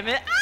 damn it. Ah!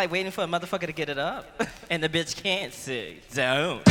like waiting for a motherfucker to get it up, and the bitch can't see. Don't.